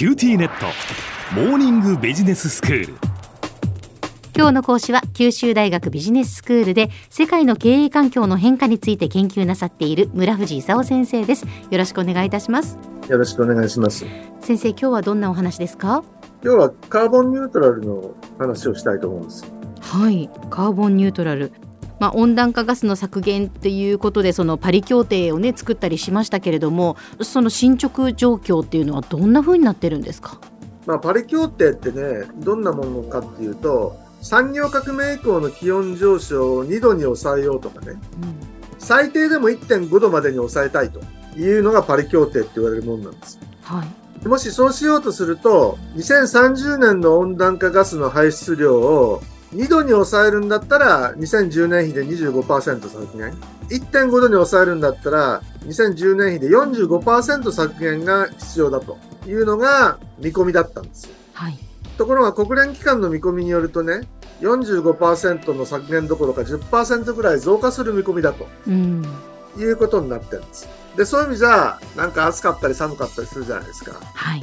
QTnet。モーニングビジネススクール。今日の講師は九州大学ビジネススクールで世界の経営環境の変化について研究なさっている村藤勲先生です。よろしくお願いいたします。よろしくお願いします。先生今日はどんなお話ですか？今日はカーボンニュートラルの話をしたいと思うんです。はい。カーボンニュートラルまあ、温暖化ガスの削減っていうことでそのパリ協定をね作ったりしましたけれどもその進捗状況っていうのはどんな風になってるんですか？まあ、パリ協定ってね、どんなものかっていうと、産業革命以降の気温上昇を2度に抑えようとかね、最低でも1.5度までに抑えたいというのがパリ協定って言われるものなんです。はい。もしそうしようとすると、2030年の温暖化ガスの排出量を2度に抑えるんだったら、2010年比で25%削減。1.5度に抑えるんだったら、2010年比で45%削減が必要だというのが見込みだったんですよ。はいところが国連機関の見込みによるとね、45%の削減どころか10%ぐらい増加する見込みだとうんいうことになってるんです。で、そういう意味じゃ、なんか暑かったり寒かったりするじゃないですか。はい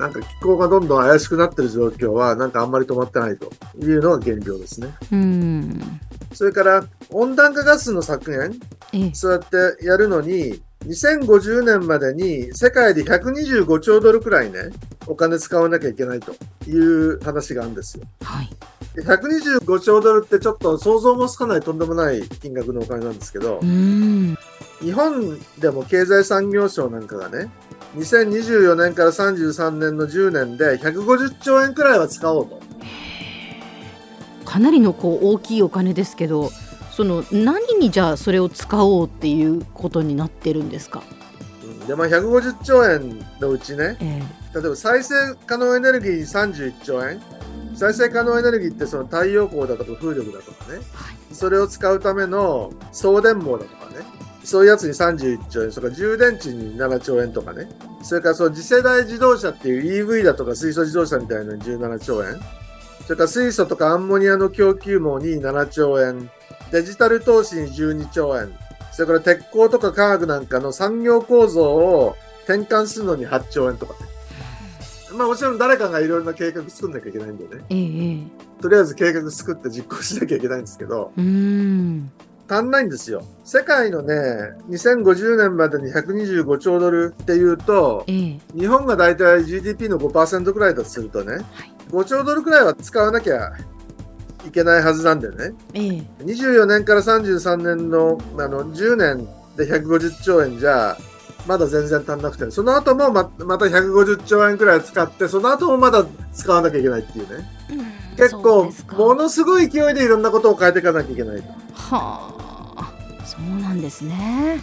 なんか気候がどんどん怪しくなってる状況は、なんかあんまり止まってないと。いうのが現状ですね。うん。それから、温暖化ガスの削減、ええ。そうやってやるのに、2050年までに世界で125兆ドルくらいね、お金使わなきゃいけないと。いう話があるんですよ。はい。で125兆ドルってちょっと想像もつかないとんでもない金額のお金なんですけどう、ん。日本でも経済産業省なんかがね、2024年から33年の10年で150兆円くらいは使おうと。かなりのこう大きいお金ですけどその何にじゃあそれを使おうっていうことになってるんですか、うん。で、まあ150兆円のうちね、え例えば再生可能エネルギー31兆円。再生可能エネルギーってその太陽光だとか風力だとかね、それを使うための送電網だとかね、そういうやつに31兆円、それから充電池に7兆円とかね、それからその次世代自動車っていう EV だとか水素自動車みたいなのに17兆円、それから水素とかアンモニアの供給網に7兆円、デジタル投資に12兆円、それから鉄鋼とか化学なんかの産業構造を転換するのに8兆円とかね。まあもちろん誰かがいろいろな計画作んなきゃいけないんでね。えええとりあえず計画作って実行しなきゃいけないんですけど、えうん足んないんですよ。世界のね、2050年までに125兆ドルっていうと、ええ日本がだいたい GDP の5%くらいだとするとね、5兆ドルくらいは使わなきゃいけないはずなんだよね。ええ24年から33年のあの10年で150兆円じゃ、まだ全然足んなくて、その後もままた150兆円くらい使って、その後もまだ使わなきゃいけないっていうね。う構ですかものすごい勢いでいろんなことを変えていかなきゃいけないと。はあそうなんですね。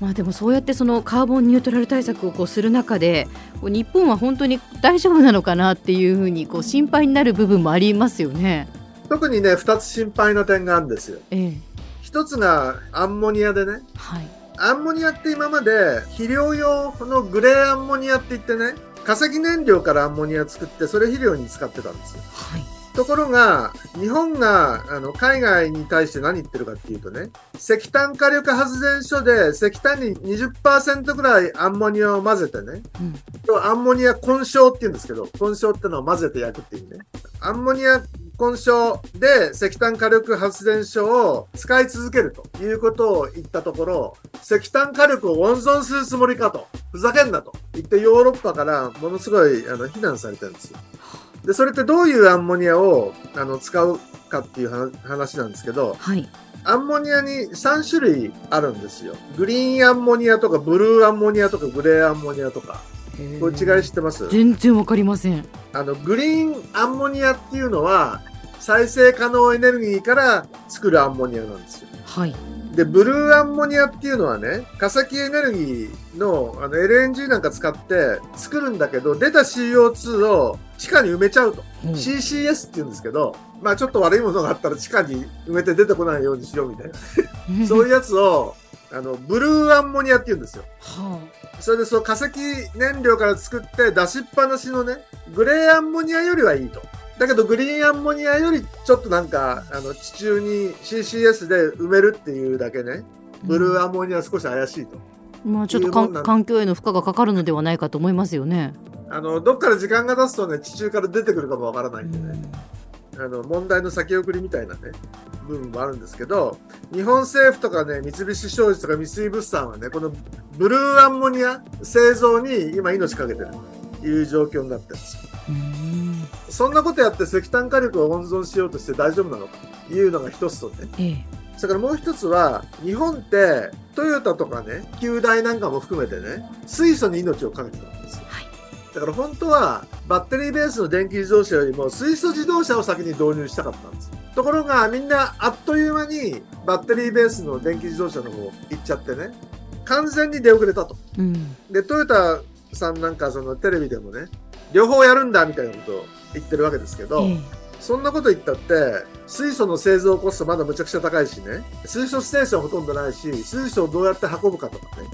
まあでもそうやってそのカーボンニュートラル対策をこうする中で日本は本当に大丈夫なのかなっていうふうにこう心配になる部分もありますよね。特にね、2つ心配な点があるんですよ。ええ1つがアンモニアでね、はいアンモニアって今まで肥料用のグレーアンモニアって言ってね、化石燃料からアンモニア作ってそれ肥料に使ってたんですよ。はいところが、日本があの海外に対して何言ってるかっていうとね、石炭火力発電所で石炭に20%ぐらいアンモニアを混ぜてね、うんアンモニア混焼って言うんですけど、混焼ってのは混ぜて焼くっていうね。アンモニア混焼で石炭火力発電所を使い続けるということを言ったところ、石炭火力を温存するつもりかと、ふざけんなと言ってヨーロッパからものすごいあの非難されてるんですよ。で、それってどういうアンモニアをあの使うかっていう話話なんですけど、はいアンモニアに3種類あるんですよ。グリーンアンモニアとかブルーアンモニアとかグレーアンモニアとか。これ違い知ってます？全然わかりません。あの、グリーンアンモニアっていうのは、再生可能エネルギーから作るアンモニアなんですよ。はいで、ブルーアンモニアっていうのはね、化石エネルギーのあの LNG なんか使って作るんだけど、出た CO2 を地下に埋めちゃうと。うん CCS って言うんですけど、まあちょっと悪いものがあったら地下に埋めて出てこないようにしようみたいな。そういうやつを、あの、ブルーアンモニアって言うんですよ。はそれでその化石燃料から作って出しっぱなしのね、グレーアンモニアよりはいいと。だけどグリーンアンモニアよりちょっとなんか、あの、地中に CCS で埋めるっていうだけね、あブルーアンモニアは少し怪しいと。まあちょっと環境への負荷がかかるのではないかと思いますよね。あの、どっから時間が経つとね、地中から出てくるかもわからないんでね。あの問題の先送りみたいなね部分もあるんですけど日本政府とかね三菱商事とか三井物産はねこのブルーアンモニア製造に今命かけてるという状況になってるんですよ。そんなことやって石炭火力を温存しようとして大丈夫なのかというのが一つとね、ええ、それからもう一つは日本ってトヨタとかね旧大なんかも含めてね水素に命をかけてたんですよ。だから本当はバッテリーベースの電気自動車よりも水素自動車を先に導入したかったんです。ところがみんなあっという間にバッテリーベースの電気自動車の方行っちゃってね、完全に出遅れたと。うん、で、トヨタさんなんかそのテレビでもね、両方やるんだみたいなことを言ってるわけですけど、えそんなこと言ったって、水素の製造コストまだむちゃくちゃ高いしね、水素ステーションほとんどないし、水素をどうやって運ぶかとかね、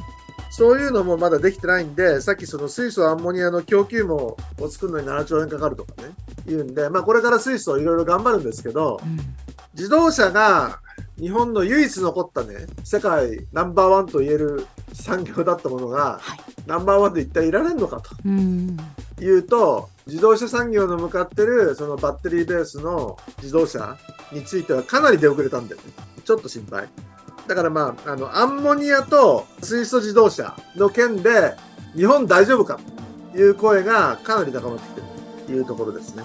そういうのもまだできてないんで、さっきその水素アンモニアの供給網を作るのに7兆円かかるとかね、言うんで、まあこれから水素いろいろ頑張るんですけど、うん、自動車が日本の唯一残ったね、世界ナンバーワンと言える産業だったものが、はい、ナンバーワンで一体いられるのかと、うん、いうと、自動車産業の向かってるそのバッテリーベースの自動車についてはかなり出遅れたんだよね。ちょっと心配。だからまあ、あの、アンモニアと水素自動車の件で、日本大丈夫か？という声がかなり高まってきているというところですね。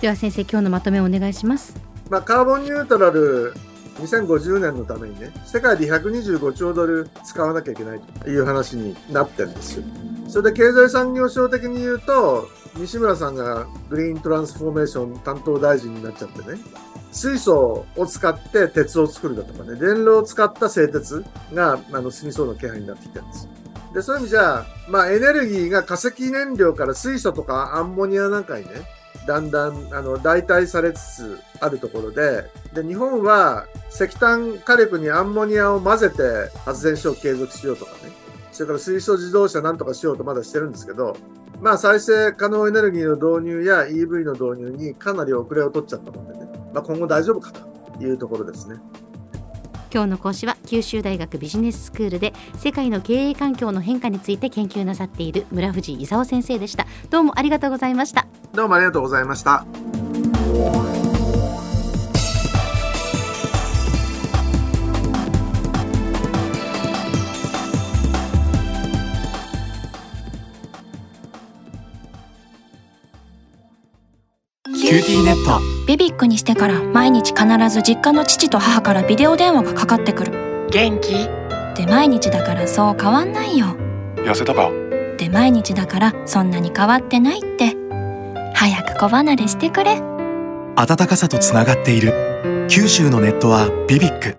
では先生、今日のまとめをお願いします。まあ、カーボンニュートラル2050年のためにね、世界で125兆ドル使わなきゃいけないという話になってるんですよ。それで経済産業省的に言うと、西村さんがグリーントランスフォーメーション担当大臣になっちゃってね、水素を使って鉄を作るだとかね、電炉を使った製鉄があの進みそうな気配になってきてるんです。で、そういう意味じゃ、まあエネルギーが化石燃料から水素とかアンモニアなんかにね、だんだんあの代替されつつあるところで、で、日本は石炭火力にアンモニアを混ぜて発電所を継続しようとかね、それから水素自動車なんとかしようとまだしてるんですけど、まあ再生可能エネルギーの導入や EV の導入にかなり遅れを取っちゃったもんでね。まあ、今後大丈夫かというところですね。今日の講師は九州大学ビジネススクールで世界の経営環境の変化について研究なさっている村藤勲先生でしたどうもありがとうございましたどうもありがとうございました QTnet。ビビックにしてから毎日必ず実家の父と母からビデオ電話がかかってくる。元気？で毎日だからそう変わんないよ。痩せたか？で毎日だからそんなに変わってないって。早く子離れしてくれ。暖かさとつながっている。九州のネットはビビック